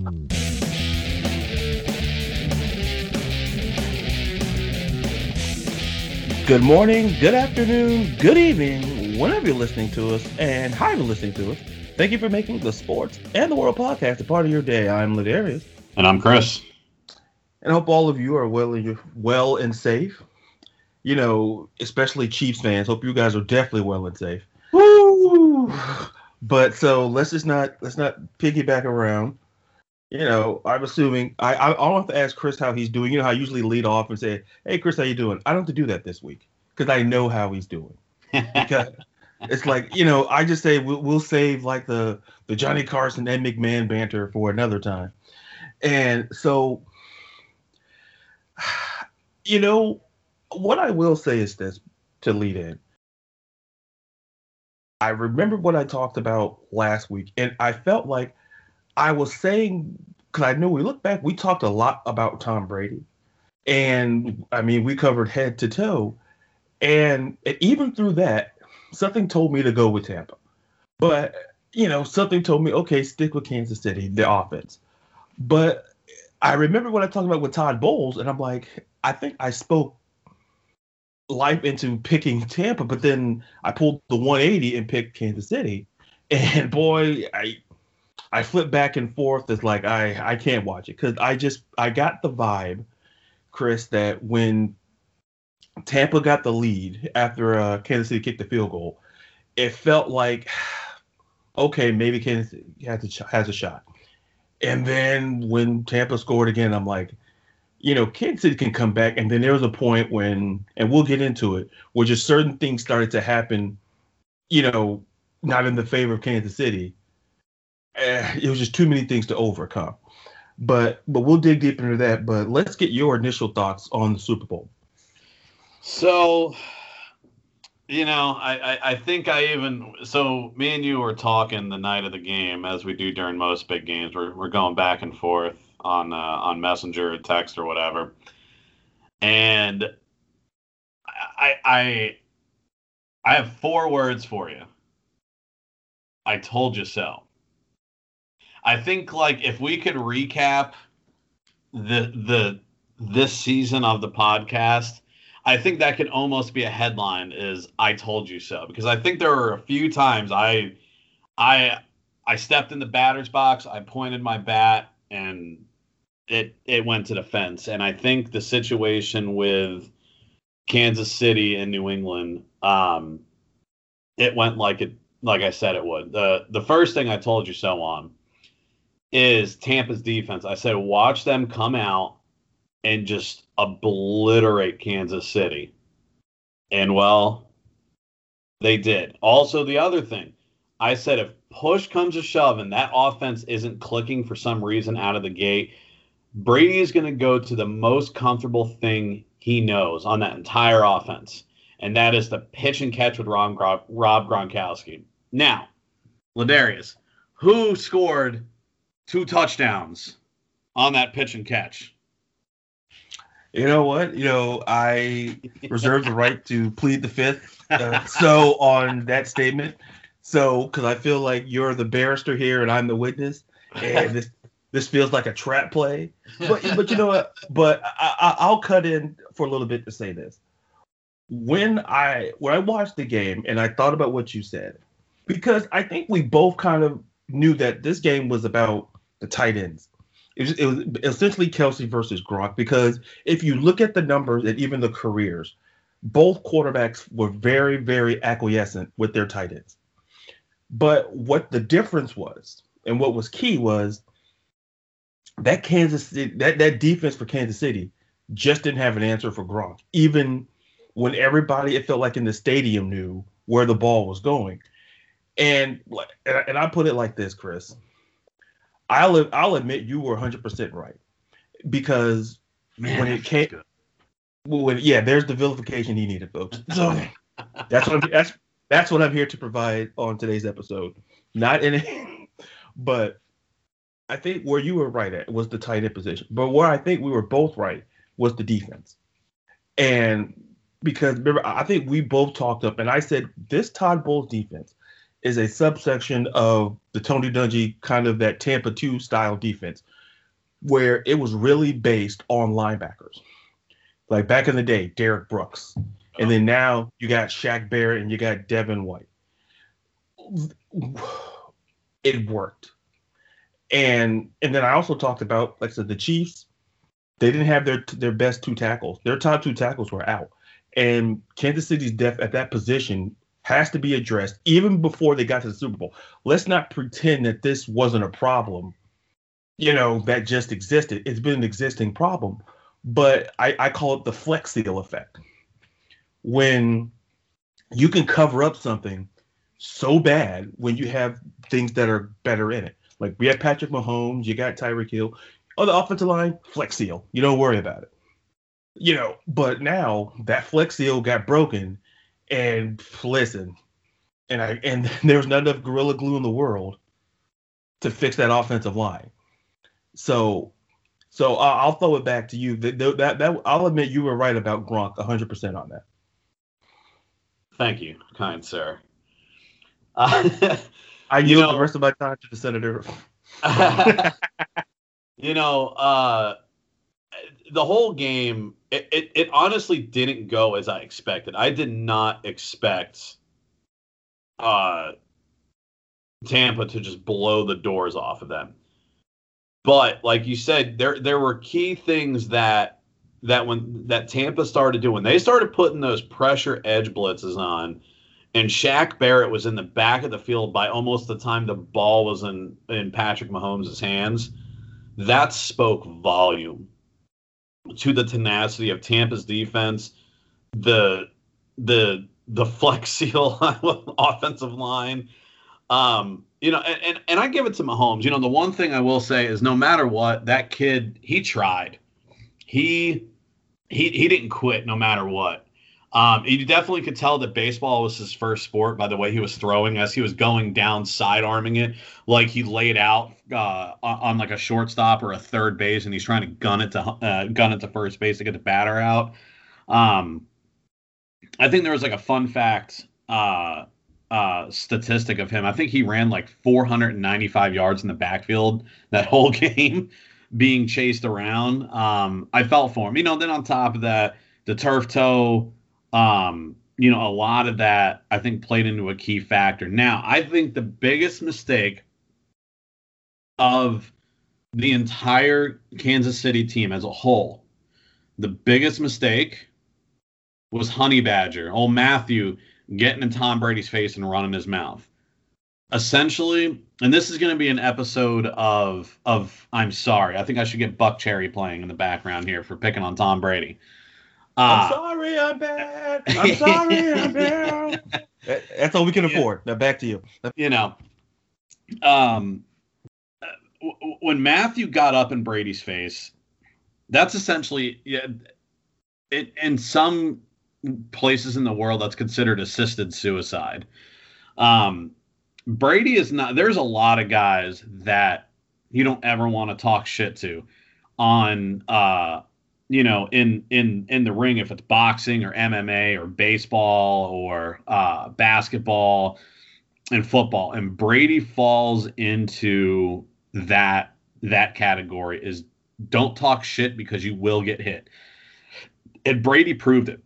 Mm. Good morning, good afternoon, good evening, whenever you're listening to us, and how you're listening to us. Thank you for making the Sports and the World podcast a part of your day. I'm Ladarius. And I'm Chris. And I hope all of you are well and well and safe. You know, especially Chiefs fans. Hope you guys are definitely well and safe. Woo! But so let's just not let's not piggyback around. You know, I'm assuming I I I'll have to ask Chris how he's doing. You know how I usually lead off and say, "Hey, Chris, how you doing?" I don't have to do that this week because I know how he's doing. Because it's like you know, I just say we'll, we'll save like the the Johnny Carson and McMahon banter for another time. And so, you know, what I will say is this to lead in. I remember what I talked about last week, and I felt like I was saying because I knew we look back, we talked a lot about Tom Brady, and I mean we covered head to toe, and, and even through that, something told me to go with Tampa, but you know something told me okay, stick with Kansas City, the offense. But I remember what I talked about with Todd Bowles, and I'm like, I think I spoke life into picking Tampa, but then I pulled the 180 and picked Kansas City, and boy, I I flip back and forth. It's like I I can't watch it because I just I got the vibe, Chris, that when Tampa got the lead after uh, Kansas City kicked the field goal, it felt like okay maybe Kansas City has a has a shot, and then when Tampa scored again, I'm like. You know, Kansas City can come back, and then there was a point when, and we'll get into it, where just certain things started to happen. You know, not in the favor of Kansas City, eh, it was just too many things to overcome. But but we'll dig deep into that. But let's get your initial thoughts on the Super Bowl. So, you know, I, I, I think I even so me and you were talking the night of the game as we do during most big games. We're we're going back and forth on uh, on Messenger, text, or whatever, and I I I have four words for you. I told you so. I think like if we could recap the the this season of the podcast, I think that could almost be a headline is I told you so because I think there were a few times I I I stepped in the batter's box, I pointed my bat and it it went to the fence and I think the situation with Kansas City and New England um it went like it like I said it would. The the first thing I told you so on is Tampa's defense. I said, watch them come out and just obliterate Kansas City. And well, they did. Also, the other thing, I said, if push comes to shove and that offense isn't clicking for some reason out of the gate, Brady is going to go to the most comfortable thing he knows on that entire offense, and that is the pitch and catch with Rob, Rob Gronkowski. Now, Ladarius, who scored two touchdowns on that pitch and catch. You know what? You know, I reserve the right to plead the fifth. Uh, so on that statement, so because I feel like you're the barrister here and I'm the witness, and this this feels like a trap play. But but you know what? But I, I, will cut in for a little bit to say this. When I when I watched the game and I thought about what you said, because I think we both kind of knew that this game was about the tight ends. It was, it was essentially Kelce versus Gronk because if you look at the numbers and even the careers, both quarterbacks were very, very acquiescent with their tight ends. But what the difference was, and what was key was that Kansas City, that, that defense for Kansas City just didn't have an answer for Gronk. Even when everybody, it felt like in the stadium knew where the ball was going. And and I put it like this, Chris. I'll I'll admit you were 100 percent right. Because Man, when it came, when yeah, there's the vilification he needed, folks. So that's what I'm, that's that's what I'm here to provide on today's episode. Not in, it, but I think where you were right at was the tight end position, but where I think we were both right was the defense, and because remember I think we both talked up, and I said this Todd Bowles defense is a subsection of the Tony Dungy kind of that Tampa 2 style defense where it was really based on linebackers. Like back in the day, Derrick Brooks. And then now you got Shaq Barrett and you got Devin White. It worked. And and then I also talked about, like I said, the Chiefs, they didn't have their their best two tackles. Their top two tackles were out. And Kansas City's depth at that position has to be addressed even before they got to the Super Bowl. Let's not pretend that this wasn't a problem, you know, that just existed. It's been an existing problem, but I, I call it the flex seal effect. When you can cover up something so bad when you have things that are better in it. Like we have Patrick Mahomes, you got Tyreek Hill. On the offensive line, flex seal. You don't worry about it. You know, but now that flex seal got broken and listen, and I and there's not enough gorilla glue in the world to fix that offensive line. So, so I'll throw it back to you. That, that that I'll admit you were right about Gronk 100 percent on that. Thank you, kind sir. Uh, I yield know, the rest of my time to the senator. you know, uh, the whole game, it, it, it honestly didn't go as I expected. I did not expect uh, Tampa to just blow the doors off of them. But like you said, there there were key things that that when that Tampa started doing, they started putting those pressure edge blitzes on, and Shaq Barrett was in the back of the field by almost the time the ball was in in Patrick Mahomes' hands. That spoke volume to the tenacity of Tampa's defense, the the the flex seal offensive line. Um, you know, and, and, and I give it to Mahomes. You know, the one thing I will say is no matter what, that kid, he tried. He he he didn't quit no matter what. Um, you definitely could tell that baseball was his first sport by the way he was throwing as he was going down, side arming it, like he laid out uh, on, like a shortstop or a third base, and he's trying to gun it to uh, gun it to first base to get the batter out. Um, I think there was like a fun fact uh, uh, statistic of him. I think he ran like 495 yards in the backfield that whole game, being chased around. Um, I felt for him, you know. Then on top of that, the turf toe um, you know, a lot of that I think played into a key factor. Now, I think the biggest mistake of the entire Kansas City team as a whole, the biggest mistake was Honey Badger, old Mathieu getting in Tom Brady's face and running his mouth. Essentially, and this is going to be an episode of of I'm sorry. I think I should get Buckcherry playing in the background here for picking on Tom Brady. I'm ah. sorry, I'm bad. I'm sorry, I'm bad. That's all we can afford. Now back to you. You know, um, when Mathieu got up in Brady's face, that's essentially yeah. It, in some places in the world, that's considered assisted suicide. Um, Brady is not. There's a lot of guys that you don't ever want to talk shit to on uh you know, in in in the ring, if it's boxing or MMA or baseball or uh, basketball and football, and Brady falls into that that category is don't talk shit because you will get hit. And Brady proved it.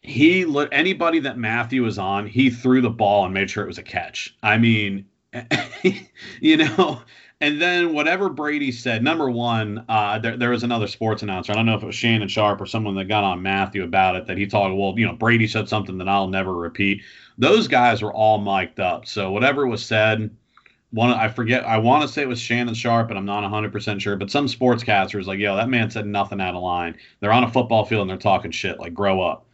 He let anybody that Mathieu was on, he threw the ball and made sure it was a catch. I mean, you know, and then whatever Brady said, number one, uh, there, there was another sports announcer. I don't know if it was Shannon Sharpe or someone that got on Mathieu about it that he talked, well, you know, Brady said something that I'll never repeat. Those guys were all mic'd up. So whatever was said, one I forget, I want to say it was Shannon Sharpe, and I'm not 100% sure. But some sportscasters like, yo, that man said nothing out of line. They're on a football field and they're talking shit. Like, grow up.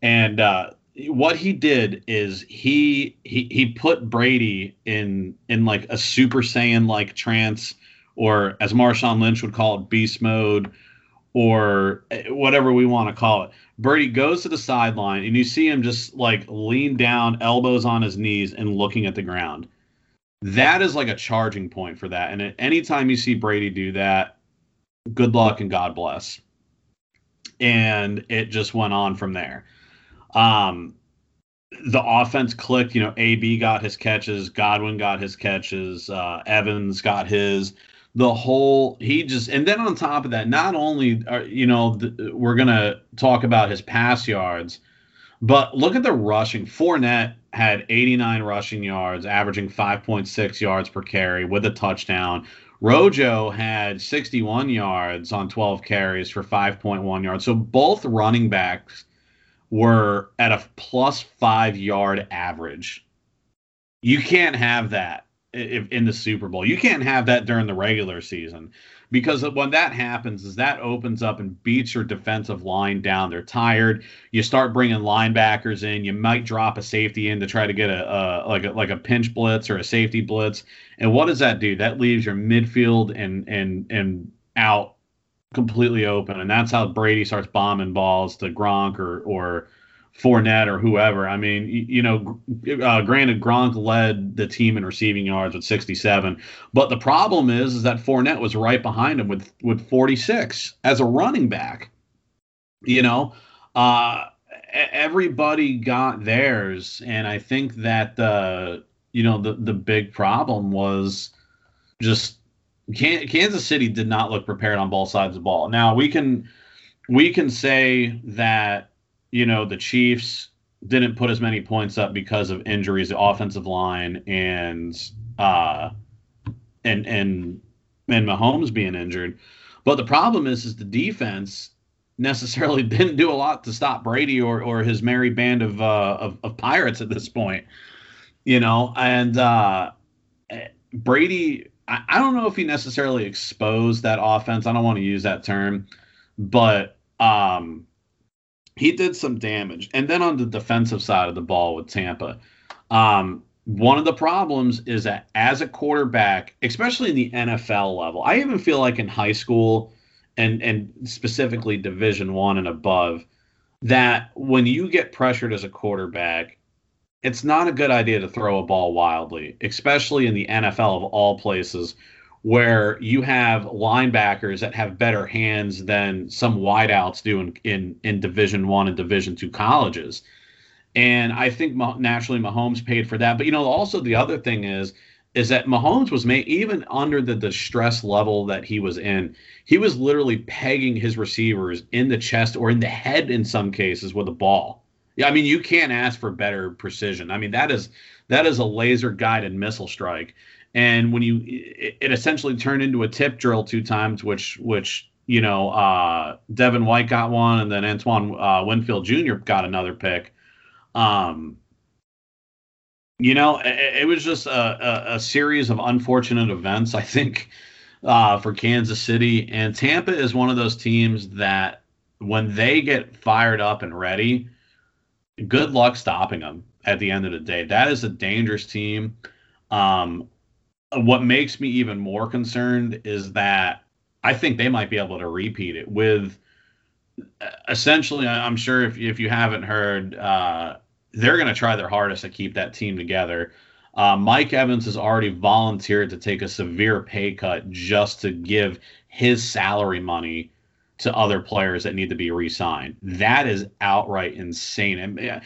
And uh, what he did is he he he put Brady in in like a Super Saiyan like trance, or as Marshawn Lynch would call it, beast mode, or whatever we want to call it. Brady goes to the sideline and you see him just like lean down, elbows on his knees, and looking at the ground. That is like a charging point for that. And anytime you see Brady do that, good luck and God bless. And it just went on from there. Um, the offense clicked. You know, AB got his catches, Godwin got his catches, uh, Evans got his. The whole he just and then on top of that, not only are you know the, we're gonna talk about his pass yards, but look at the rushing. Fournette had 89 rushing yards, averaging 5.6 yards per carry with a touchdown. Rojo had 61 yards on 12 carries for 5.1 yards. So both running backs were at a plus five yard average. You can't have that in the Super Bowl. You can't have that during the regular season because when that happens is that opens up and beats your defensive line down. They're tired. You start bringing linebackers in. You might drop a safety in to try to get a, a like a like a pinch blitz or a safety blitz. And what does that do? That leaves your midfield and and and out completely open and that's how Brady starts bombing balls to Gronk or or Fournette or whoever. I mean, you, you know, uh, granted, Gronk led the team in receiving yards with 67, but the problem is, is that Fournette was right behind him with with 46 as a running back. You know, uh, everybody got theirs, and I think that uh, you know the the big problem was just Kansas City did not look prepared on both sides of the ball. Now we can we can say that you know, the Chiefs didn't put as many points up because of injuries, the offensive line, and uh, and and and Mahomes being injured. But the problem is, is the defense necessarily didn't do a lot to stop Brady or or his merry band of uh, of, of pirates at this point. You know, and uh, Brady, I, I don't know if he necessarily exposed that offense. I don't want to use that term, but um, he did some damage. And then on the defensive side of the ball with Tampa, um, one of the problems is that as a quarterback, especially in the NFL level, I even feel like in high school and and specifically Division One and above, that when you get pressured as a quarterback, it's not a good idea to throw a ball wildly, especially in the NFL of all places, where you have linebackers that have better hands than some wideouts do in in, in Division One and Division Two colleges. And I think naturally Mahomes paid for that. But you know, also the other thing is is that Mahomes was made even under the distress level that he was in. He was literally pegging his receivers in the chest or in the head in some cases with a ball. Yeah, I mean you can't ask for better precision. I mean that is that is a laser guided missile strike and when you it, it essentially turned into a tip drill two times, which which you know uh, Devin White got one, and then Antoine uh, Winfield Jr. got another pick. Um, you know, it, it was just a, a, a, series of unfortunate events. I think uh, for Kansas City and Tampa is one of those teams that when they get fired up and ready, good luck stopping them. At the end of the day, that is a dangerous team. Um, what makes me even more concerned is that I think they might be able to repeat it with essentially. I'm sure if if you haven't heard, uh, they're going to try their hardest to keep that team together. Uh, Mike Evans has already volunteered to take a severe pay cut just to give his salary money to other players that need to be re-signed. That is outright insane. And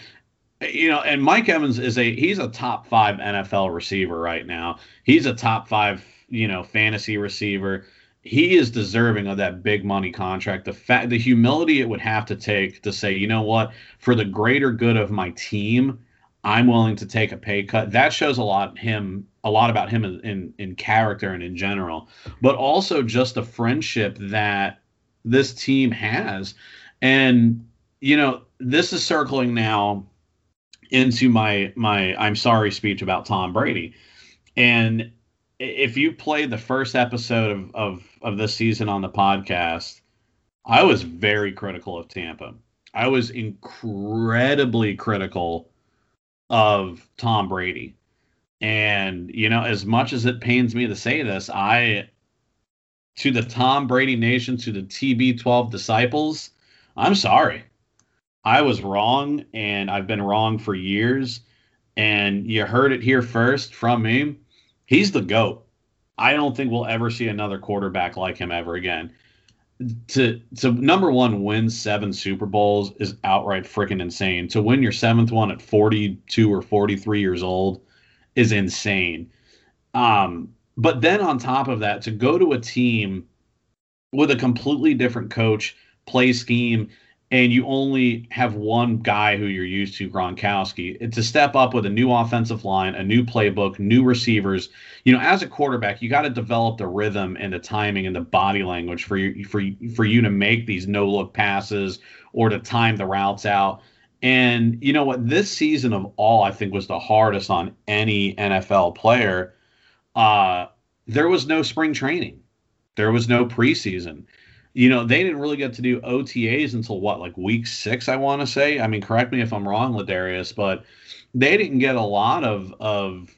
you know, and Mike Evans is a he's a top five NFL receiver right now. He's a top five, you know, fantasy receiver. He is deserving of that big money contract. The fact, the humility it would have to take to say, you know what, for the greater good of my team, I'm willing to take a pay cut. That shows a lot him, a lot about him in in, in character and in general, but also just the friendship that this team has. And you know, this is circling now into my my I'm sorry speech about Tom Brady. And if you played the first episode of of, of this season on the podcast, I was very critical of Tampa. I was incredibly critical of Tom Brady. And you know, as much as it pains me to say this, I to the Tom Brady nation, to the TB12 disciples, I'm sorry. I was wrong, and I've been wrong for years. And you heard it here first from me. He's the GOAT. I don't think we'll ever see another quarterback like him ever again. to to number one win seven Super Bowls is outright freaking insane. To win your seventh one at 42 or 43 years old is insane. Um, but then on top of that, to go to a team with a completely different coach, play scheme, and you only have one guy who you're used to, Gronkowski, to step up with a new offensive line, a new playbook, new receivers. You know, as a quarterback, you got to develop the rhythm and the timing and the body language for you for for you to make these no look passes or to time the routes out. And you know what? This season of all, I think, was the hardest on any NFL player. Uh, there was no spring training. There was no preseason you know, they didn't really get to do OTAs until what, like week six, I want to say. I mean, correct me if I'm wrong, Ladarius, but they didn't get a lot of of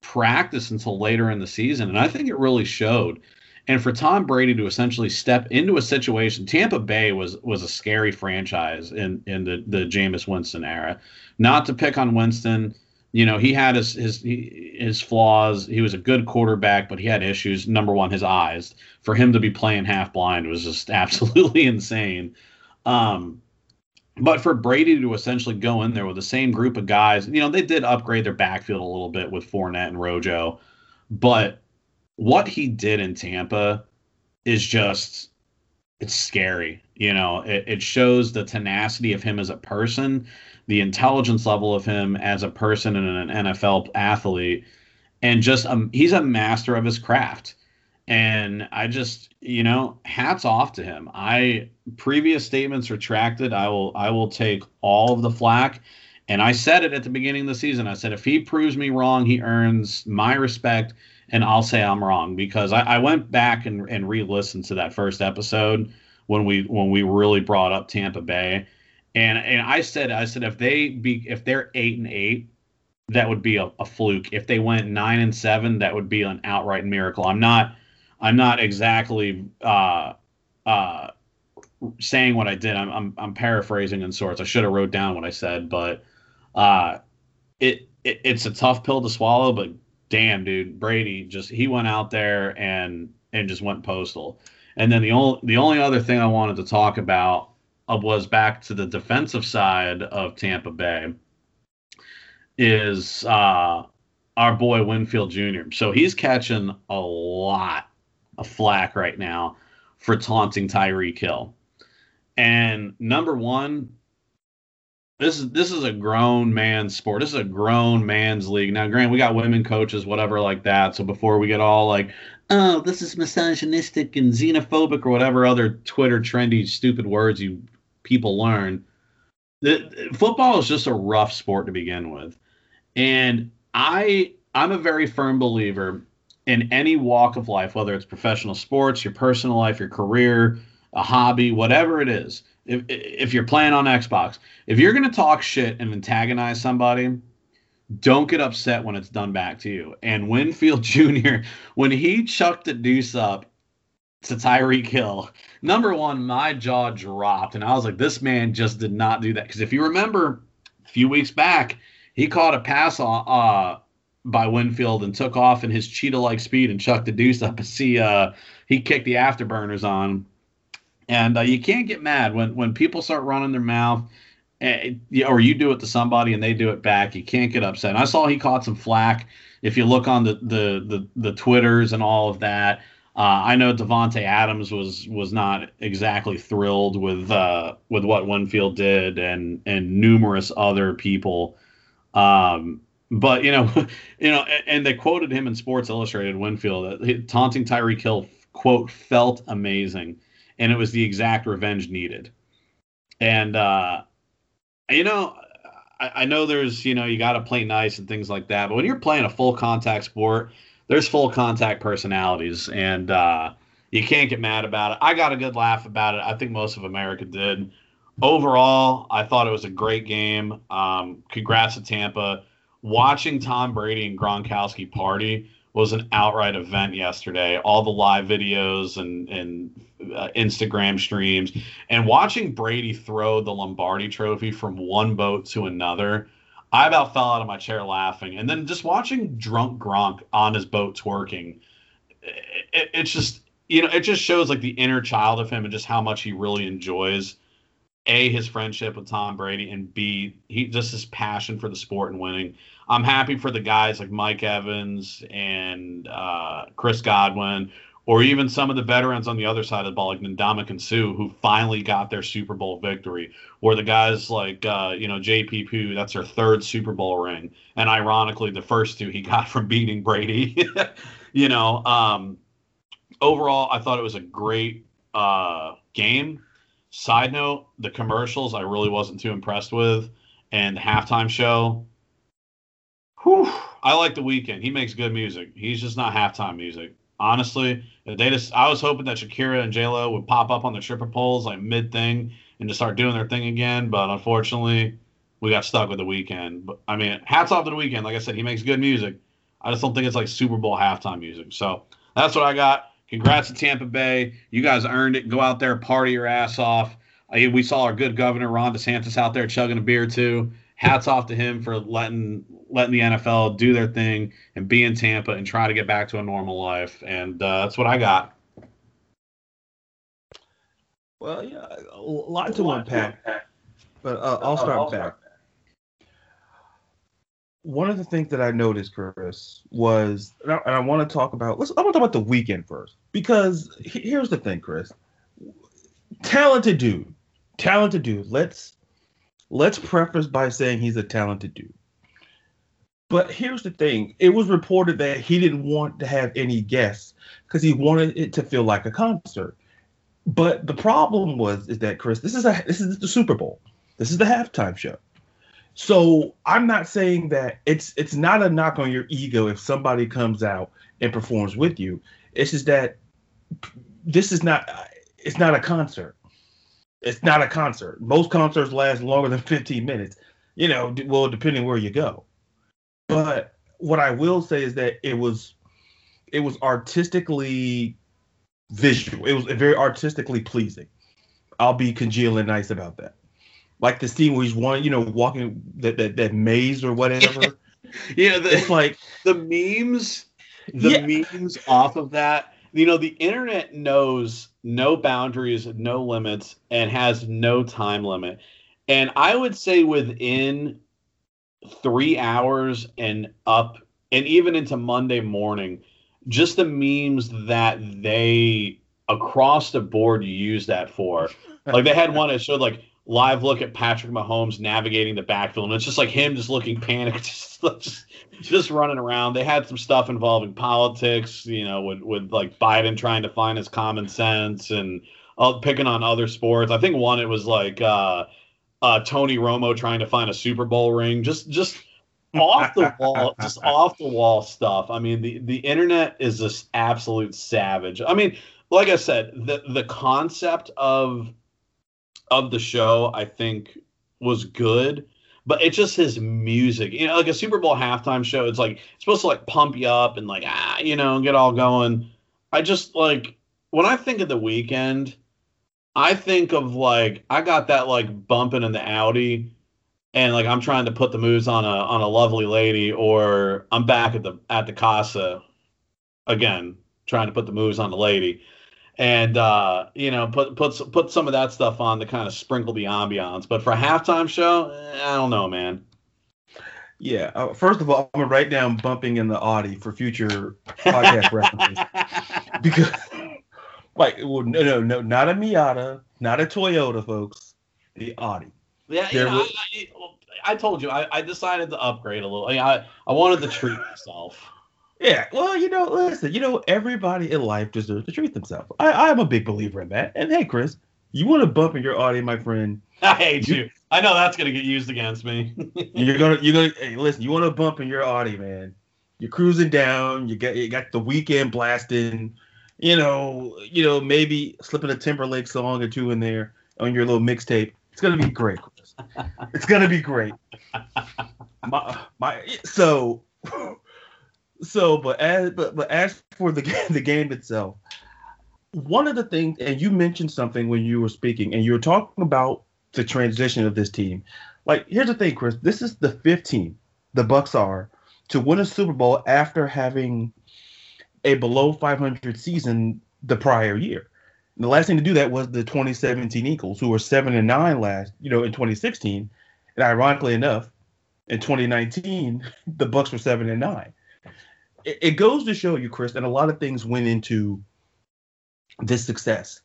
practice until later in the season, and I think it really showed. And for Tom Brady to essentially step into a situation, Tampa Bay was was a scary franchise in in the the Jameis Winston era. Not to pick on Winston, you know, he had his his his flaws. He was a good quarterback, but he had issues. Number one, his eyes. For him to be playing half blind was just absolutely insane. Um, but for Brady to essentially go in there with the same group of guys, you know, they did upgrade their backfield a little bit with Fournette and Rojo, but what he did in Tampa is just it's scary. You know, it, it shows the tenacity of him as a person the intelligence level of him as a person and an NFL athlete, and just um, he's a master of his craft. And I just, you know, hats off to him. I previous statements retracted. I will, I will take all of the flack. And I said it at the beginning of the season. I said if he proves me wrong, he earns my respect, and I'll say I'm wrong because I, I went back and, and re-listened to that first episode when we when we really brought up Tampa Bay and and I said I said if they be if they're eight and eight, that would be a, a fluke. If they went nine and seven, that would be an outright miracle. I'm not I'm not exactly uh, uh, saying what I did. I'm, I'm, I'm paraphrasing in sorts. I should have wrote down what I said, but uh, it, it it's a tough pill to swallow. But damn, dude, Brady just he went out there and and just went postal. And then the only the only other thing I wanted to talk about was back to the defensive side of Tampa Bay is uh, our boy Winfield Jr. So he's catching a lot of flack right now for taunting Tyreek Hill. And number one, this is this is a grown man's sport. This is a grown man's league. Now, Grant, we got women coaches, whatever like that. So before we get all like, oh, this is misogynistic and xenophobic or whatever other Twitter trendy stupid words you people learn that football is just a rough sport to begin with. And I I'm a very firm believer in any walk of life, whether it's professional sports, your personal life, your career, a hobby, whatever it is. If if you're playing on Xbox, if you're going to talk shit and antagonize somebody, don't get upset when it's done back to you. And Winfield Jr., when he chucked the deuce up to Tyreek Hill, number one, my jaw dropped, and I was like, this man just did not do that. Because if you remember, a few weeks back, he caught a pass uh, by Winfield and took off in his cheetah-like speed and chucked the deuce up. See, uh, he kicked the afterburners on, and uh, you can't get mad when when people start running their mouth. Eh, or you do it to somebody and they do it back. You can't get upset. And I saw he caught some flack. If you look on the the the, the twitters and all of that, uh, I know Davante Adams was was not exactly thrilled with uh, with what Winfield did, and and numerous other people. Um, but you know, you know, and, they quoted him in Sports Illustrated. Winfield taunting Tyreek Hill quote felt amazing, and it was the exact revenge needed. And uh, you know, I, I know there's you know you got to play nice and things like that, but when you're playing a full contact sport there's full contact personalities, and uh, you can't get mad about it. I got a good laugh about it. I think most of America did. Overall, I thought it was a great game. Um, congrats to Tampa. Watching Tom Brady and Gronkowski party was an outright event yesterday. All the live videos and and uh, Instagram streams, and watching Brady throw the Lombardi Trophy from one boat to another I about fell out of my chair laughing. And then just watching drunk Gronk on his boat twerking, it, it's just you know, it just shows like the inner child of him and just how much he really enjoys a his friendship with Tom Brady and b he just his passion for the sport and winning. I'm happy for the guys like Mike Evans and uh, Chris Godwin, or even some of the veterans on the other side of the ball, like Ndamukong Suh, who finally got their Super Bowl victory, or the guys like uh, you know JPP, that's their third Super Bowl ring, and ironically, the first two he got from beating Brady. you know, um, overall, I thought it was a great uh, game. Side note: the commercials I really wasn't too impressed with, and the halftime show. Whew, I like the Weeknd. He makes good music. He's just not halftime music. Honestly, they just I was hoping that Shakira and J Lo would pop up on the stripper poles like mid thing and just start doing their thing again, but unfortunately, we got stuck with the Weeknd. But I mean, hats off to the Weeknd. Like I said, he makes good music. I just don't think it's like Super Bowl halftime music. So that's what I got. Congrats to Tampa Bay. You guys earned it. Go out there, party your ass off. I, we saw our good governor Ron DeSantis out there chugging a beer too. Hats off to him for letting letting the NFL do their thing and be in Tampa and try to get back to a normal life. And uh, that's what I got. Well, yeah, a lot to unpack, but uh, I'll start back. One of the things that I noticed, Chris, was, and I, I want to talk about. Let's. I want to talk about the Weeknd first because here's the thing, Chris. Talented dude, talented dude. Let's let's preface by saying he's a talented dude. But here's the thing: it was reported that he didn't want to have any guests because he wanted it to feel like a concert. But the problem was is that Chris, this is a this is the Super Bowl. This is the halftime show. So I'm not saying that it's it's not a knock on your ego if somebody comes out and performs with you. It's just that this is not it's not a concert. It's not a concert. Most concerts last longer than 15 minutes. You know, well, depending where you go. But what I will say is that it was it was artistically visual. It was very artistically pleasing. I'll be congealing nice about that. Like the scene where he's one, you know, walking that that, that maze or whatever. yeah, the, it's like the memes, the yeah. memes off of that. You know, the internet knows no boundaries, no limits, and has no time limit. And I would say within three hours and up, and even into Monday morning, just the memes that they across the board use that for. Like they had one that showed like live look at Patrick Mahomes navigating the backfield, and it's just like him just looking panicked, just, just, just running around. They had some stuff involving politics, you know, with with like Biden trying to find his common sense and uh, picking on other sports. I think one it was like uh, uh, Tony Romo trying to find a Super Bowl ring. Just just off the wall, just off the wall stuff. I mean, the the internet is just absolute savage. I mean, like I said, the the concept of of the show, I think, was good, but it's just his music. You know, like a Super Bowl halftime show. It's like it's supposed to like pump you up and like ah, you know, get all going. I just like when I think of the Weeknd, I think of like I got that like bumping in the Audi and like I'm trying to put the moves on a on a lovely lady, or I'm back at the at the casa again, trying to put the moves on the lady, and uh, you know put put put some of that stuff on to kind of sprinkle the ambiance. But for a halftime show, eh, I don't know, man. Yeah. Uh, first of all, I'm gonna write down bumping in the Audi for future podcast references because, like, well, no, no, no, not a Miata, not a Toyota, folks. The Audi. Yeah, you know, I, I, I, told you I, I, decided to upgrade a little. I I wanted to treat myself. Yeah, well, you know, listen, you know, everybody in life deserves to treat themselves. I I'm a big believer in that. And hey, Chris, you want to bump in your audio, my friend? I hate you. you. I know that's gonna get used against me. you're gonna you're gonna hey, listen. You want to bump in your Audi, man? You're cruising down. You got you got the Weeknd blasting. You know, you know, maybe slipping a Timberlake song or two in there on your little mixtape. It's gonna be great Chris. it's gonna be great. My, my so so but as but, but as for the the game itself, one of the things and you mentioned something when you were speaking and you were talking about the transition of this team. Like here's the thing, Chris. This is the fifth team the Bucs are to win a Super Bowl after having a below 500 season the prior year. And the last thing to do that was the 2017 Eagles, who were seven and nine last, you know, in 2016. And ironically enough, in 2019, the Bucs were seven and nine. It, it goes to show you, Chris, and a lot of things went into this success.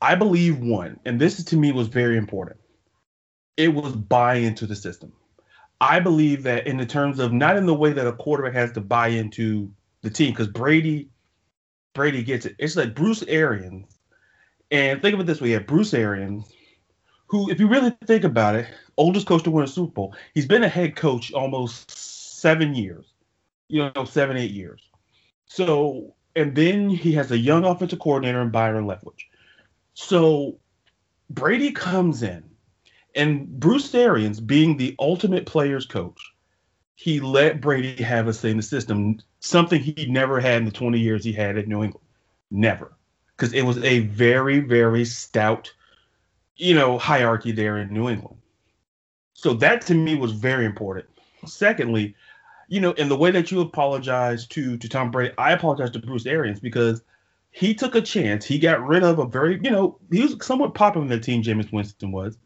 I believe one, and this to me was very important. It was buy into the system. I believe that in the terms of not in the way that a quarterback has to buy into the team, because Brady, Brady gets it. It's like Bruce Arians, and think of it this way: you have Bruce Arians, who, if you really think about it, oldest coach to win a Super Bowl. He's been a head coach almost seven years, you know, seven eight years. So, and then he has a young offensive coordinator in Byron Leftwich. So Brady comes in, and Bruce Arians, being the ultimate players coach, he let Brady have a say in the system, something he never had in the 20 years he had at New England. Never. Because it was a very, very stout, you know, hierarchy there in New England. So that to me was very important. Secondly, you know, in the way that you apologize to to Tom Brady, I apologize to Bruce Arians because he took a chance. He got rid of a very, you know, he was somewhat popular in the team, Jameis Winston was,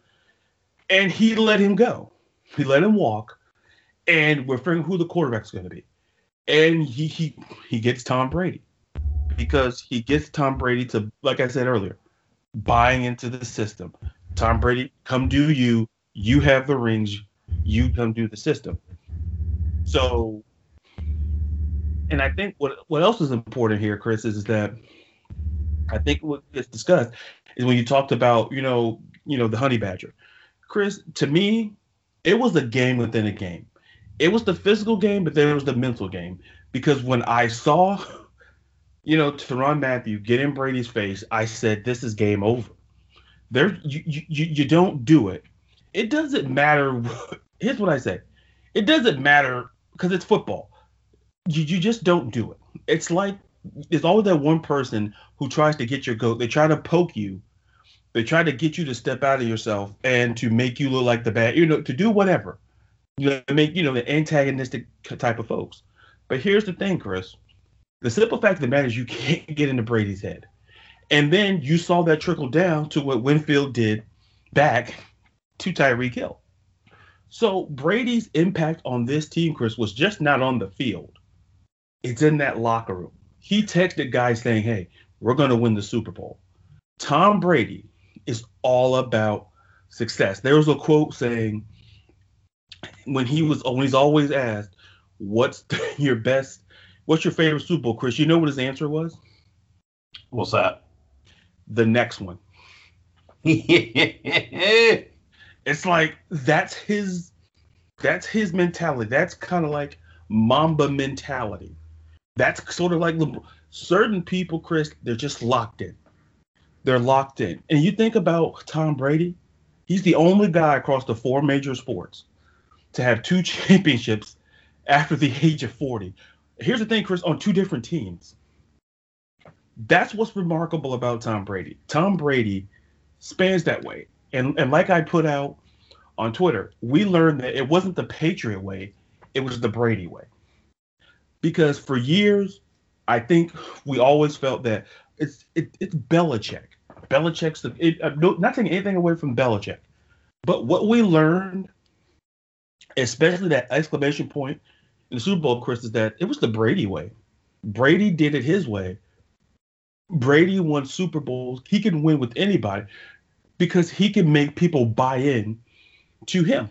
and he let him go. He let him walk, and we're figuring who the quarterback's going to be. And he he he gets Tom Brady because he gets Tom Brady to, like I said earlier, buying into the system. Tom Brady, come do you. You have the rings. You come do the system. So, and I think what what else is important here, Chris, is, that I think what gets discussed is when you talked about, you know, you know, the honey badger. Chris, to me, it was a game within a game. It was the physical game, but then it was the mental game. Because when I saw, you know, Tyrann Mathieu get in Brady's face, I said, "This is game over." There, you you you don't do it. It doesn't matter. Here's what I say: It doesn't matter because it's football. You you just don't do it. It's like there's always that one person who tries to get your goat. They try to poke you. They try to get you to step out of yourself and to make you look like the bad, you know, to do whatever. You know, make you know the antagonistic type of folks. But here's the thing, Chris. The simple fact of the matter is you can't get into Brady's head. And then you saw that trickle down to what Winfield did back to Tyreek Hill. So Brady's impact on this team, Chris, was just not on the field. It's in that locker room he texted guys saying, "Hey, we're going to win the Super Bowl." Tom Brady is all about success. There was a quote saying when he was when he's always asked, "What's your best? What's your favorite Super Bowl?" Chris, you know what his answer was? What's that? The next one. it's like that's his that's his mentality. That's kind of like Mamba mentality. That's sort of like LeBron. certain people, Chris, they're just locked in. They're locked in. And you think about Tom Brady, he's the only guy across the four major sports to have two championships after the age of 40. Here's the thing, Chris, on two different teams. That's what's remarkable about Tom Brady. Tom Brady spans that way. And and like I put out on Twitter, we learned that it wasn't the Patriot way, it was the Brady way because for years, I think we always felt that it's it, it's Belichick. Belichick's the it, uh, no, not taking anything away from Belichick, but what we learned, especially that exclamation point in the Super Bowl, Chris, is that it was the Brady way. Brady did it his way. Brady won Super Bowls. He can win with anybody because he can make people buy in to him.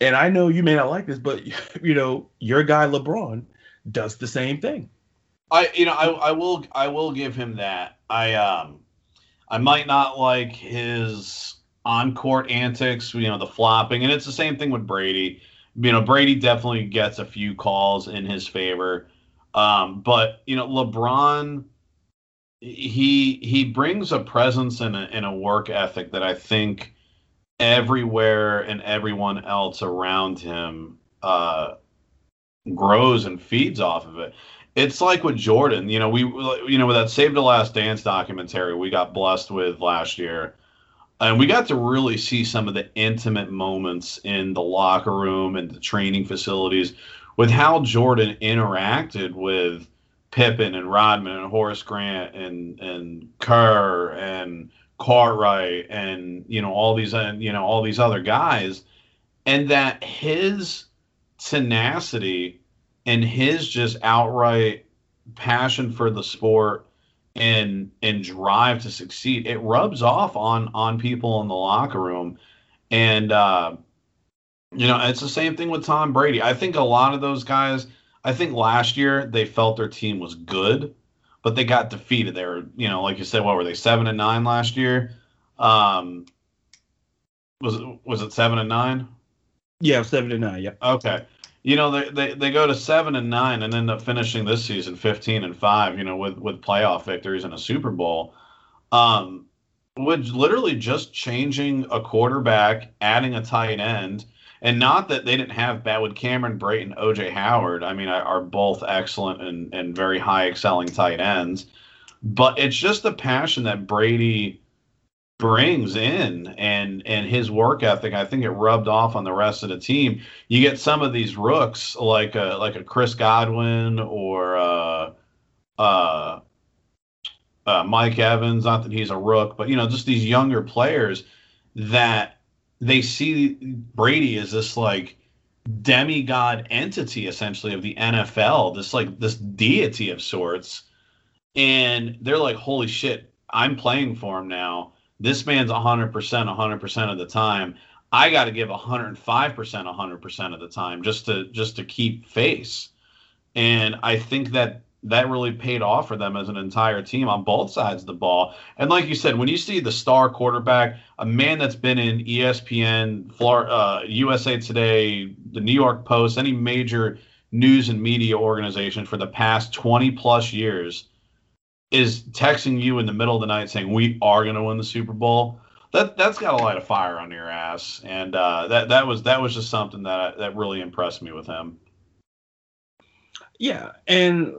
And I know you may not like this, but you know, your guy LeBron does the same thing. I you know, I, I will I will give him that. I um I might not like his on court antics, you know, the flopping, and it's the same thing with Brady. You know, Brady definitely gets a few calls in his favor. Um, but you know, LeBron he he brings a presence and a, and a work ethic that I think everywhere and everyone else around him uh, grows and feeds off of it. It's like with Jordan, you know, we you know with that Save the Last Dance documentary we got blessed with last year. And we got to really see some of the intimate moments in the locker room and the training facilities with how Jordan interacted with Pippen and Rodman and Horace Grant and and Kerr and Cartwright and you know all these and you know all these other guys, and that his tenacity and his just outright passion for the sport and and drive to succeed it rubs off on on people in the locker room. And uh you know it's the same thing with Tom Brady. I think a lot of those guys I think last year they felt their team was good but they got defeated. They were you know like you said what were they 7 and 9 last year? Um was it was it 7 and 9 yeah 7 and 9 yeah okay. You know they, they they go to seven and nine and end up finishing this season 15 and five you know with with playoff victories and a super bowl. Um with literally just changing a quarterback adding a tight end and not that they didn't have with cameron Brayton, oj howard. I mean are both excellent and, and very high excelling tight ends. But it's just the passion that brady brings in and and his work ethic. I think it rubbed off on the rest of the team. You get some of these rooks like a like a chris godwin or uh uh, uh mike evans. Not that he's a rook but you know just these younger players that they see brady as this like demigod entity essentially of the nfl this like this deity of sorts. And they're like holy shit i'm playing for him now. This man's 100% 100% of the time. I got to give 105% 100% of the time just to just to keep face. And i think that that really paid off for them as an entire team on both sides of the ball. And like you said when you see the star quarterback a man that's been in espn Florida, uh, usa today the new york post any major news and media organization for the past 20 plus years is texting you in the middle of the night saying we are going to win the Super Bowl, that that's got a light of fire under your ass, and uh, that that was that was just something that that really impressed me with him. Yeah, and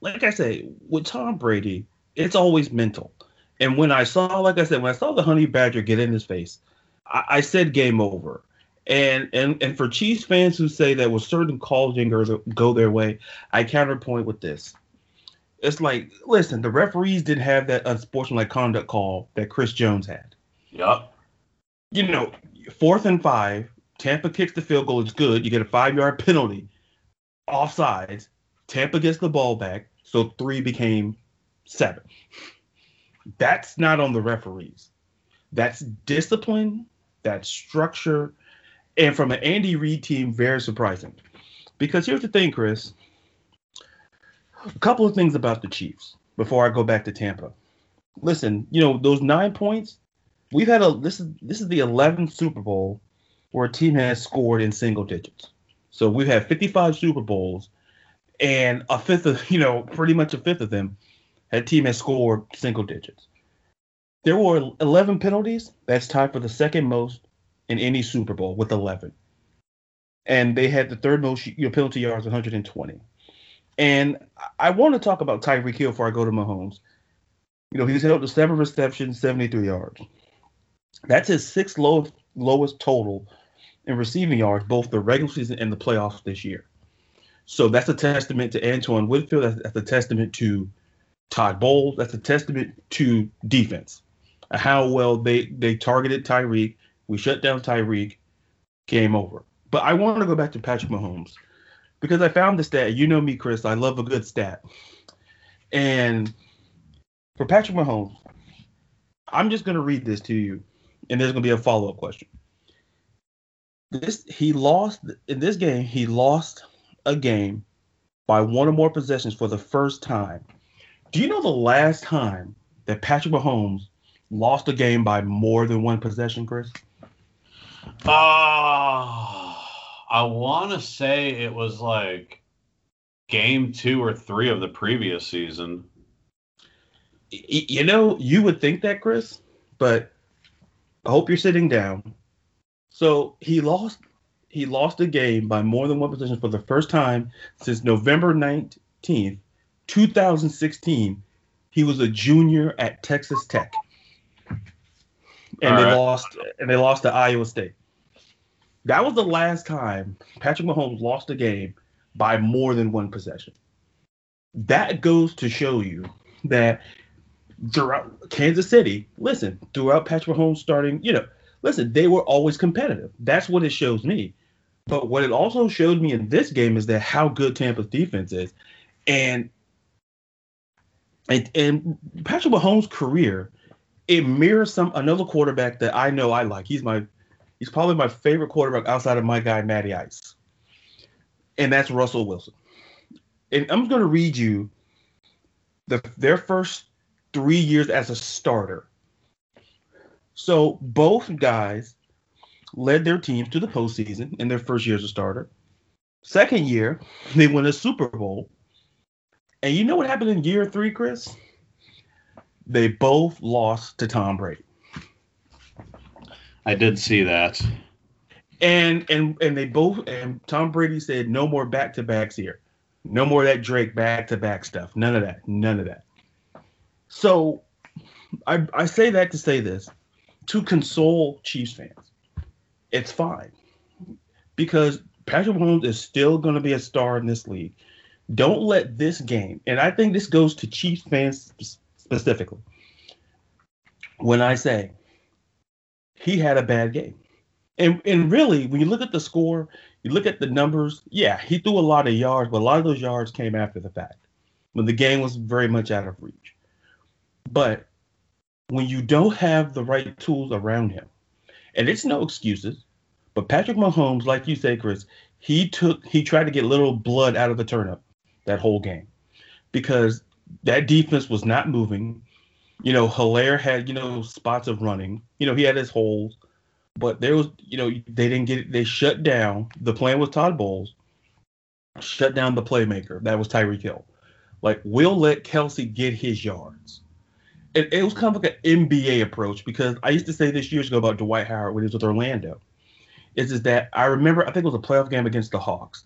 like I say, with Tom Brady, it's always mental. And when I saw, like I said, when I saw the honey badger get in his face, I, I said game over. And and and for Chiefs fans who say that with certain calls didn't go their way, I counterpoint with this it's like, listen, the referees didn't have that unsportsmanlike conduct call that Chris Jones had. Yep. You know, fourth and five, Tampa kicks the field goal. It's good. You get a five yard penalty. Offsides. Tampa gets the ball back. So three became seven. That's not on the referees. That's discipline. That's structure. And from an Andy Reid team, very surprising. Because here's the thing, Chris. A couple of things about the Chiefs before I go back to Tampa. Listen, you know those nine points. We've had a this is this is the 11th Super Bowl where a team has scored in single digits. So we've had 55 Super Bowls, and a fifth of you know pretty much a fifth of them, a team has scored single digits. There were 11 penalties. That's tied for the second most in any Super Bowl with 11. And they had the third most penalty yards, 120. And I want to talk about Tyreek Hill before I go to Mahomes. You know, he's held to seven receptions, 73 yards. That's his sixth lowest lowest total in receiving yards, both the regular season and the playoffs this year. So that's a testament to Antoine Winfield. That's, that's a testament to Todd Bowles. That's a testament to defense. How well they they targeted Tyreek. We shut down Tyreek. Game over. But I want to go back to Patrick Mahomes because I found the stat. You know me, Chris. I love a good stat. And for Patrick Mahomes, I'm just going to read this to you, and there's going to be a follow up question. This he lost in this game. He lost a game by one or more possessions for the first time. Do you know the last time that Patrick Mahomes lost a game by more than one possession, Chris? Ah. Uh... I want to say it was like game two or three of the previous season. You know, you would think that, Chris, but I hope you're sitting down. So he lost. He lost a game by more than one position for the first time since November 19th, 2016. He was a junior at Texas Tech, and All they right. lost. And they lost to Iowa State. That was the last time Patrick Mahomes lost a game by more than one possession. that goes to show you that throughout Kansas City, listen, throughout Patrick Mahomes starting, you know, listen, they were always competitive. That's what it shows me. But what it also showed me in this game is that how good Tampa's defense is. And and, and Patrick Mahomes' career, it mirrors some another quarterback that I know I like. He's my he's probably my favorite quarterback outside of my guy Matty Ice. And that's Russell Wilson. And I'm going to read you the their first three years as a starter. So both guys led their teams to the postseason in their first year as a starter. Second year, they won a Super Bowl. And you know what happened in year three, Chris? They both lost to Tom Brady. I did see that. And and and they both and Tom Brady said no more back to backs here. No more that Drake back to back stuff. None of that. None of that. So I, I say that to say this to console Chiefs fans. It's fine because Patrick Mahomes is still going to be a star in this league. Don't let this game, and I think this goes to Chiefs fans specifically. When I say he had a bad game, and and really, when you look at the score, you look at the numbers. Yeah, he threw a lot of yards, but a lot of those yards came after the fact when the game was very much out of reach. But when you don't have the right tools around him, and it's no excuses, but Patrick Mahomes, like you say, Chris, he took he tried to get little blood out of the turnip that whole game because that defense was not moving. You know, Helaire had you know spots of running. You know, he had his holes, but there was you know they didn't get it. They shut down. The plan was Todd Bowles shut down the playmaker. That was Tyreek Hill. Like we'll let Kelce get his yards it, it was kind of like an NBA approach because I used to say this years ago about Dwight Howard when he was with Orlando. Is is that I remember I think it was a playoff game against the Hawks,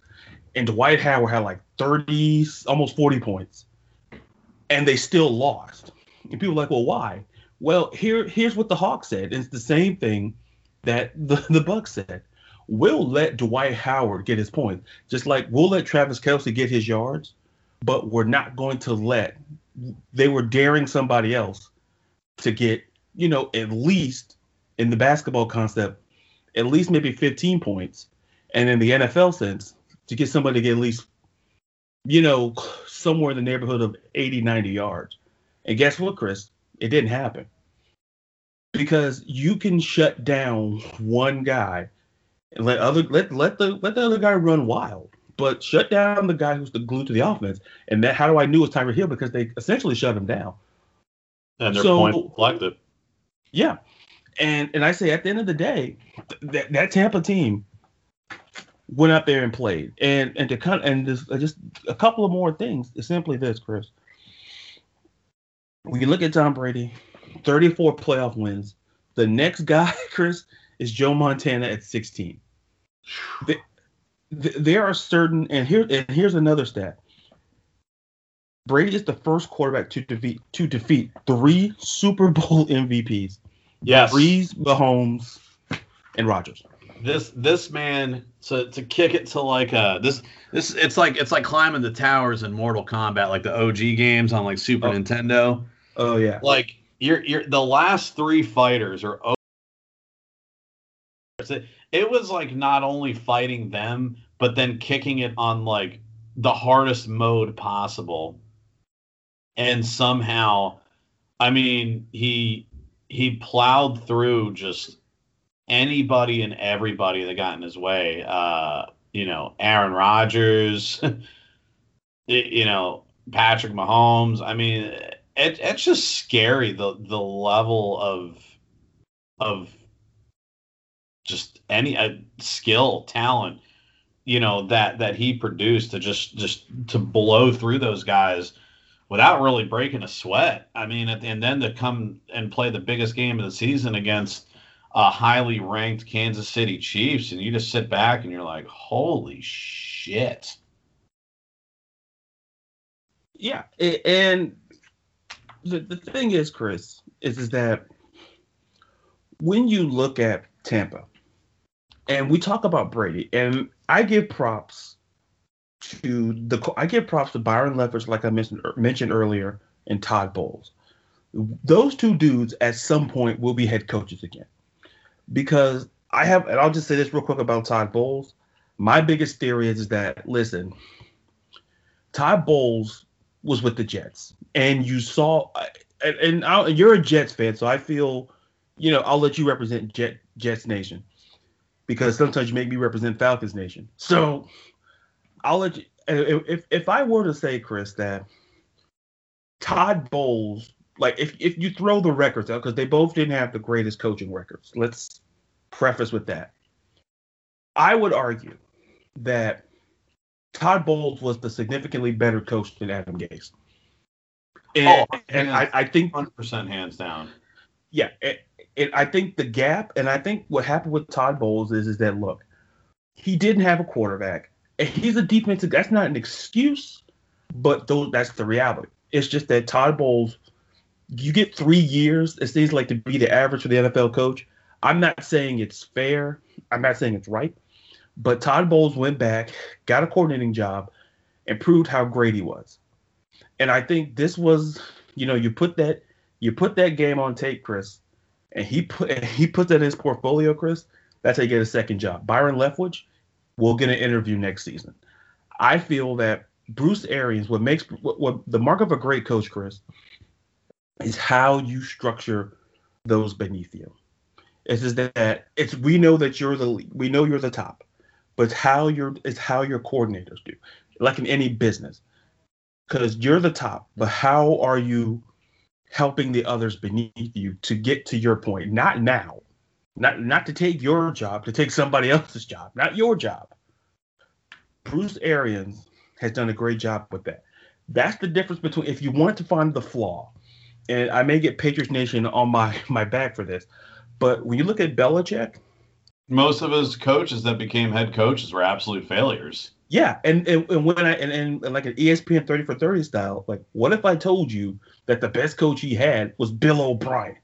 and Dwight Howard had like 30, almost 40 points, and they still lost. And people were like, well, why? Well, here here's what the Hawks said. It's the same thing that the, the Bucks said. We'll let Dwight Howard get his points, just like we'll let Travis Kelce get his yards, but we're not going to let they were daring somebody else to get, you know, at least in the basketball concept, at least maybe 15 points. And in the NFL sense, to get somebody to get at least, you know, somewhere in the neighborhood of 80, 90 yards. And guess what, Chris? It didn't happen. Because you can shut down one guy and let other let let the let the other guy run wild but shut down the guy who's the glue to the offense. And that how do I knew it was Tyreek Hill because they essentially shut him down. And their so, point reflected. Yeah. And and I say at the end of the day, that that Tampa team went out there and played. And and to cut and just, uh, just a couple of more things is simply this, Chris. When you look at Tom Brady, 34 playoff wins. The next guy, Chris, is Joe Montana at 16. The, th- there are certain, and here and here's another stat. Brady is the first quarterback to defeat to defeat three Super Bowl MVPs. Yes, Brees, Mahomes, and Rodgers. This this man to to kick it to like uh this this it's like it's like climbing the towers in Mortal Kombat, like the OG games on like Super oh. Nintendo. Oh yeah. Like you're you're the last three fighters are. It was like not only fighting them, but then kicking it on like the hardest mode possible. And somehow, I mean, he he plowed through just anybody and everybody that got in his way. Uh, you know, Aaron Rodgers, you know, Patrick Mahomes. I mean, it, it's just scary the the level of of any uh, skill, talent you know that that he produced to just just to blow through those guys without really breaking a sweat. I mean, and then to come and play the biggest game of the season against a highly ranked Kansas City Chiefs, and you just sit back and you're like, holy shit. Yeah, and the the thing is, Chris, is is that when you look at Tampa, and we talk about Brady, and I give props to the I give props to Byron Leftwich, like I mentioned mentioned earlier, and Todd Bowles. Those two dudes at some point will be head coaches again, because I have, and I'll just say this real quick about Todd Bowles. My biggest theory is that listen, Todd Bowles was with the Jets, and you saw, and, and you're a Jets fan, so I feel, you know, I'll let you represent Jet Jets Nation, because sometimes you make me represent Falcons Nation. So I'll let you. If if I were to say, Chris, that Todd Bowles, like if if you throw the records out, because they both didn't have the greatest coaching records. Let's preface with that. I would argue that Todd Bowles was the significantly better coach than Adam Gase. And, oh, and I, I, think 100% hands down. Yeah. And, I think the gap, and I think what happened with Todd Bowles is, is that, look, he didn't have a quarterback. And he's a defensive, that's not an excuse, but those, that's the reality. It's just that Todd Bowles, you get three years, it seems like to be the average for the NFL coach. I'm not saying it's fair. I'm not saying it's right. But Todd Bowles went back, got a coordinating job, and proved how great he was. And I think this was, you know, you put that you put that game on tape, Chris, and he put he put that in his portfolio, Chris. That's how you get a second job. Byron Leftwich will get an interview next season. I feel that Bruce Arians, what makes what, what the mark of a great coach, Chris, is how you structure those beneath you. It's just that it's we know that you're the we know you're the top but it's how your it's how your coordinators do, like in any business, because you're the top. But how are you helping the others beneath you to get to your point? Not now, not not to take your job, to take somebody else's job, not your job. Bruce Arians has done a great job with that. That's the difference between if you want to find the flaw, and I may get Patriots Nation on my my back for this, but when you look at Belichick most of his coaches that became head coaches were absolute failures. Yeah, and and, and when I and, and, like an ESPN thirty for thirty style, like what if I told you that the best coach he had was Bill O'Brien,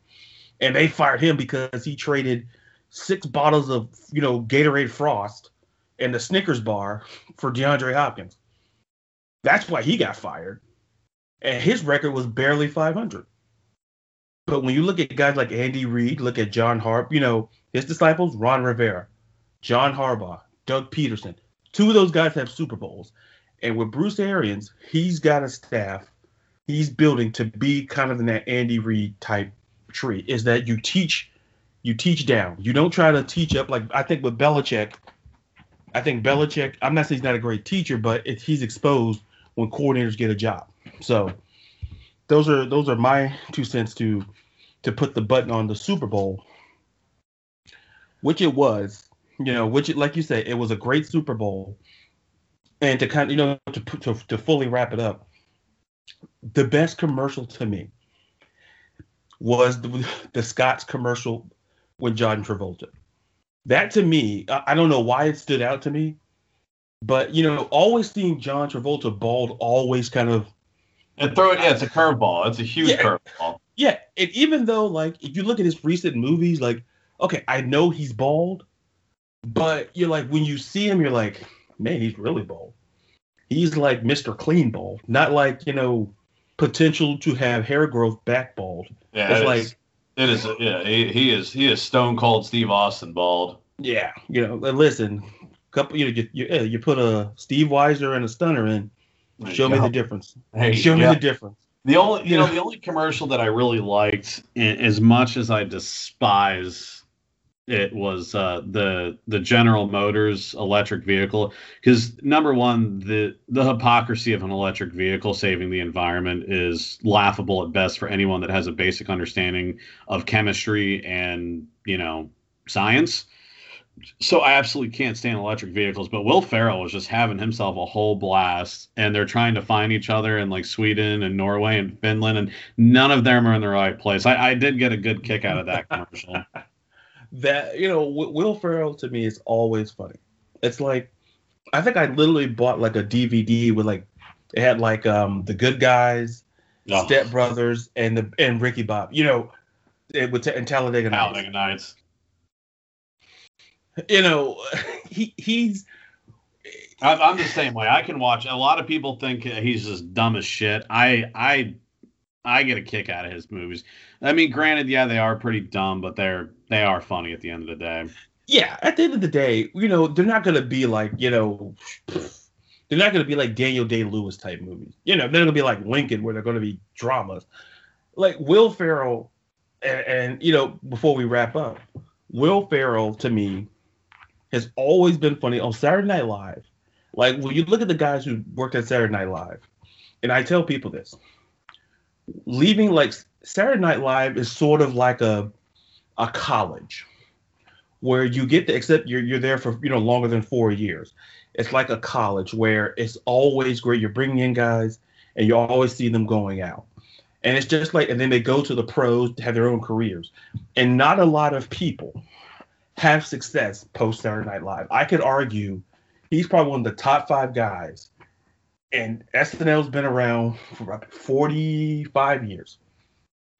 and they fired him because he traded six bottles of you know Gatorade Frost and the Snickers bar for DeAndre Hopkins. That's why he got fired, and his record was barely five hundred. But when you look at guys like Andy Reid, look at John Harp, you know his disciples, Ron Rivera, John Harbaugh, Doug Pederson. Two of those guys have Super Bowls. And with Bruce Arians, he's got a staff he's building to be kind of in that Andy Reid type tree. Is that you teach you teach down. You don't try to teach up like I think with Belichick. I think Belichick. I'm not saying he's not a great teacher, but it, he's exposed when coordinators get a job. So those are those are my two cents to to put the button on the Super Bowl which it was, you know, which like you said, it was a great Super Bowl. And to kind of, you know, to, to, to fully wrap it up, the best commercial to me was the, the Scott's commercial with John Travolta. That to me, I, don't know why it stood out to me, but you know, always seeing John Travolta bald always kind of and throw it. Yeah, it's a curveball. It's a huge yeah, curveball. Yeah, and even though like if you look at his recent movies, like okay, I know he's bald, but you're like when you see him, you're like, man, he's really bald. He's like Mr. Clean bald, not like you know potential to have hair growth back bald. Yeah, it's it like is, it is. Yeah, he, he is. He is stone cold Steve Austin bald. Yeah, you know. Listen, couple. You know, you, you, you put a Steve Weiser and a stunner in. Show me the difference. Hey, show yeah. me the difference. The only, you know, the only commercial that I really liked, as much as I despise it was uh, the the General Motors electric vehicle because number one the the hypocrisy of an electric vehicle saving the environment is laughable at best for anyone that has a basic understanding of chemistry and you know science. So I absolutely can't stand electric vehicles, but Will Ferrell was just having himself a whole blast, and they're trying to find each other in like Sweden and Norway and Finland, and none of them are in the right place. I, I did get a good kick out of that commercial that you know Will Ferrell to me is always funny. It's like I think I literally bought like a DVD with like it had like um the Good Guys, oh. Step Brothers, and the and Ricky Bob. You know, it would t- and Talladega Nights. Talladega Nights. You know, he he's I'm the same way. I can watch. A lot of people think he's just dumb as shit. I I I get a kick out of his movies. I mean, granted, yeah, they are pretty dumb, but they're they are funny at the end of the day. Yeah, at the end of the day, you know, they're not gonna be like you know, they're not gonna be like Daniel Day Lewis type movies. You know, they're gonna be like Lincoln, where they're gonna be dramas. Like Will Ferrell, and, and you know, before we wrap up, Will Ferrell to me has always been funny on Saturday Night Live. Like when you look at the guys who worked at Saturday Night Live, and I tell people this, leaving like Saturday Night Live is sort of like a a college where you get to accept you're you're there for you know longer than four years. It's like a college where it's always great. You're bringing in guys, and you always see them going out. And it's just like, and then they go to the pros to have their own careers. And not a lot of people have success post Saturday Night Live. I could argue he's probably one of the top five guys. And SNL's been around for about 45 years.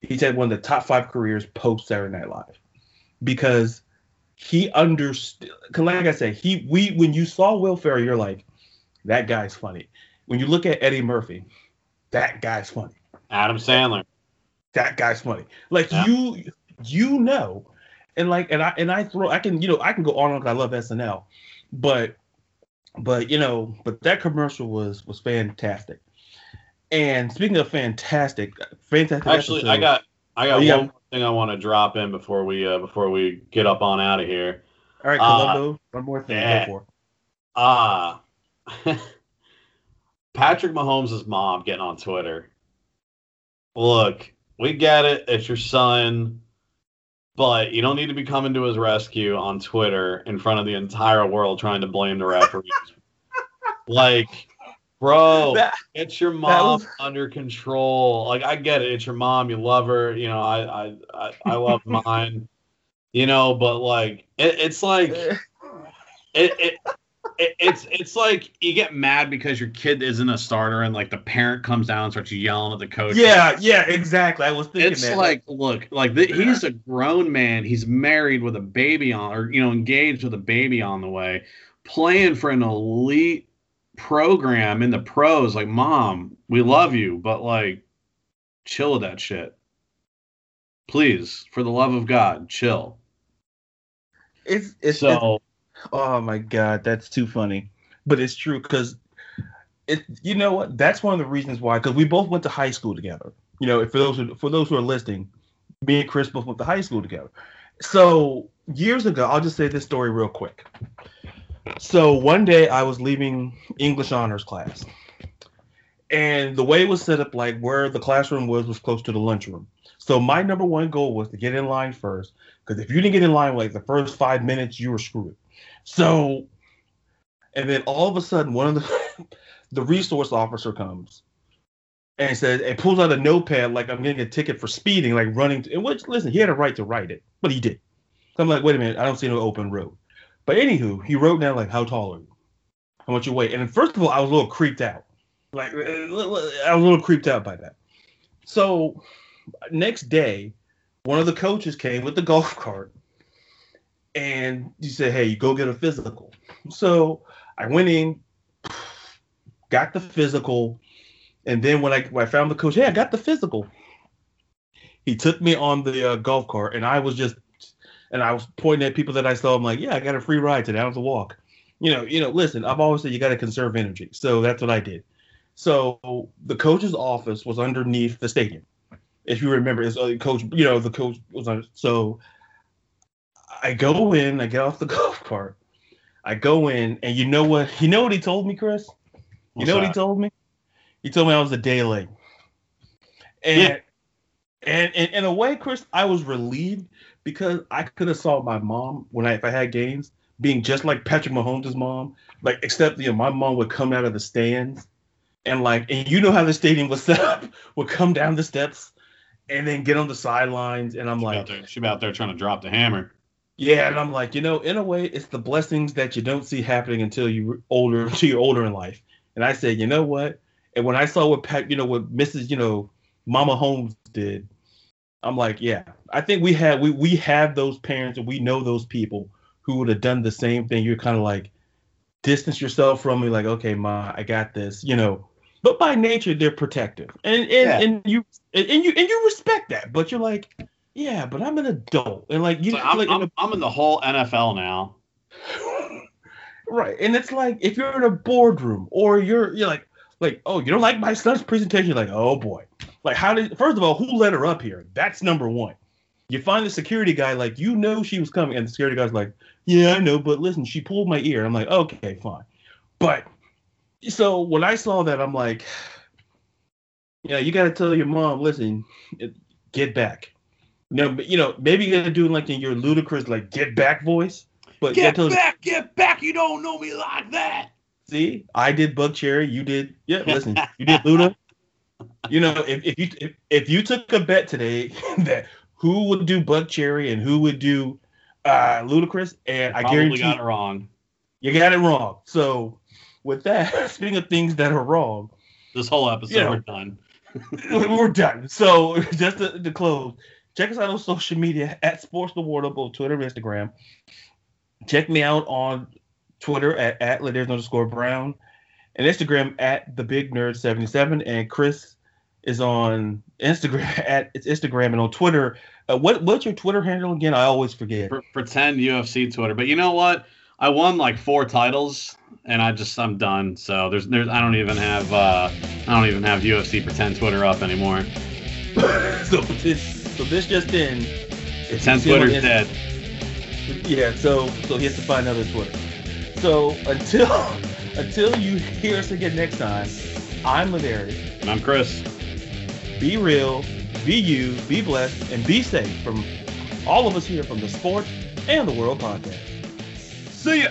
He's had one of the top five careers post Saturday Night Live because he understood. Like I said, he we when you saw Will Ferrell, you're like, that guy's funny. When you look at Eddie Murphy, that guy's funny. Adam Sandler, that guy's funny. Like yeah. you, you know, and like and I and I throw I can you know I can go on because I love SNL, but but you know, but that commercial was was fantastic. And speaking of fantastic, fantastic. Actually, episode, I got I got oh, yeah. one thing I want to drop in before we uh, before we get up on out of here. All right, Columbo. Uh, one more thing. Yeah. Go. Ah. Uh, Patrick Mahomes' mom getting on Twitter. Look, we get it. It's your son. But you don't need to be coming to his rescue on Twitter in front of the entire world trying to blame the referees. like, bro, that, get your mom was... under control. Like, I get it. It's your mom. You love her. You know, I I I, I love mine. You know, but like, it, it's like. It, it it, it's it's like you get mad because your kid isn't a starter and like the parent comes down and starts yelling at the coach. Yeah, yeah, exactly. I was thinking it's that. like look, like the, he's a grown man. He's married with a baby on, or you know, engaged with a baby on the way, playing for an elite program in the pros. Like, mom, we love you, but like, chill with that shit. Please, for the love of God, chill. It's it's so. It's, Oh my god, that's too funny. But it's true because it. You know what? That's one of the reasons why. Because we both went to high school together. You know, for those who, for those who are listening, me and Chris both went to high school together. So years ago, I'll just say this story real quick. So one day I was leaving English honors class, and the way it was set up, like where the classroom was, was close to the lunchroom. So my number one goal was to get in line first, because if you didn't get in line like the first five minutes, you were screwed. So, and then all of a sudden, one of the the resource officer comes and says and pulls out a notepad like I'm getting a ticket for speeding, like running. To, and which listen, he had a right to write it, but he did. So I'm like, wait a minute, I don't see no open road. But anywho, he wrote down like, how tall are you? How much you weigh? And first of all, I was a little creeped out. Like uh, I was a little creeped out by that. So next day, one of the coaches came with the golf cart and you said, "Hey, go get a physical." So I went in, got the physical, and then when I when I found the coach, hey, I got the physical. He took me on the uh, golf cart, and I was just, and I was pointing at people that I saw. I'm like, "Yeah, I got a free ride today. I don't have to walk." You know, you know. Listen, I've always said you got to conserve energy, so that's what I did. So the coach's office was underneath the stadium. If you remember, his uh, coach, you know, the coach was on. So I go in, I get off the golf cart. I go in, and you know what? You know what he told me, Chris? You What's know that? what he told me? He told me I was a day late. And, yeah. and, and in a way, Chris, I was relieved because I could have saw my mom when I if I had games being just like Patrick Mahomes' mom, like except you know my mom would come out of the stands and like and you know how the stadium was set up would come down the steps and then get on the sidelines and I'm she like out there, she out there trying to drop the hammer. Yeah, and I'm like, you know, in a way, it's the blessings that you don't see happening until you're older, until you're older in life. And I said, you know what? And when I saw what Pat, you know, what Mrs. You know, Mama Holmes did, I'm like, yeah, I think we have we we have those parents and we know those people who would have done the same thing. You're kind of like, distance yourself from me, like, okay, ma, I got this, you know. But by nature, they're protective, and and, Yeah. and you and, and you and you respect that. But you're like, yeah, but I'm an adult, and like you, So I'm, like, I'm, I'm in the whole NFL now. right, and it's like if you're in a boardroom or you're you're like like oh you don't like my son's presentation, you're like oh boy, like how did first of all who let her up here? That's number one. You find the security guy like you know she was coming, and the security guy's like, yeah, I know, but listen, she pulled my ear. I'm like, okay, fine, but so when I saw that, I'm like, yeah, you got to tell your mom, listen, get back. No, but you know, maybe you got to do like in your Ludacris like get back voice. But Get gotta back, get back! You don't know me like that. See, I did Buckcherry. You did. Yeah, listen, you did Luda. You know, if, if you if, if you took a bet today that who would do Buckcherry and who would do uh Ludacris, and I Probably guarantee got it wrong. you got it wrong. So, with that, speaking of things that are wrong, This whole episode, Yeah. we're done. we're done. So, just to, to close, check us out on social media at Sports the Ward Up on Twitter, and Instagram. Check me out on Twitter at, at Laders underscore Brown and Instagram at the Big Nerd 77. And Chris is on Instagram at it's Instagram and on Twitter. Uh, what what's your Twitter handle again? I always forget. Pre- pretend UFC Twitter, but you know what? I won like four titles, and I just I'm done. So there's there's I don't even have uh I don't even have UFC pretend Twitter up anymore. so this so this just in. if you Pretend see on Twitter's Inst- dead. Yeah, so so he has to find another Twitter. So until until you hear us again next time, I'm Ladarius. And I'm Chris. Be real, be you, be blessed, and be safe from all of us here from the Sport and the World podcast. See ya.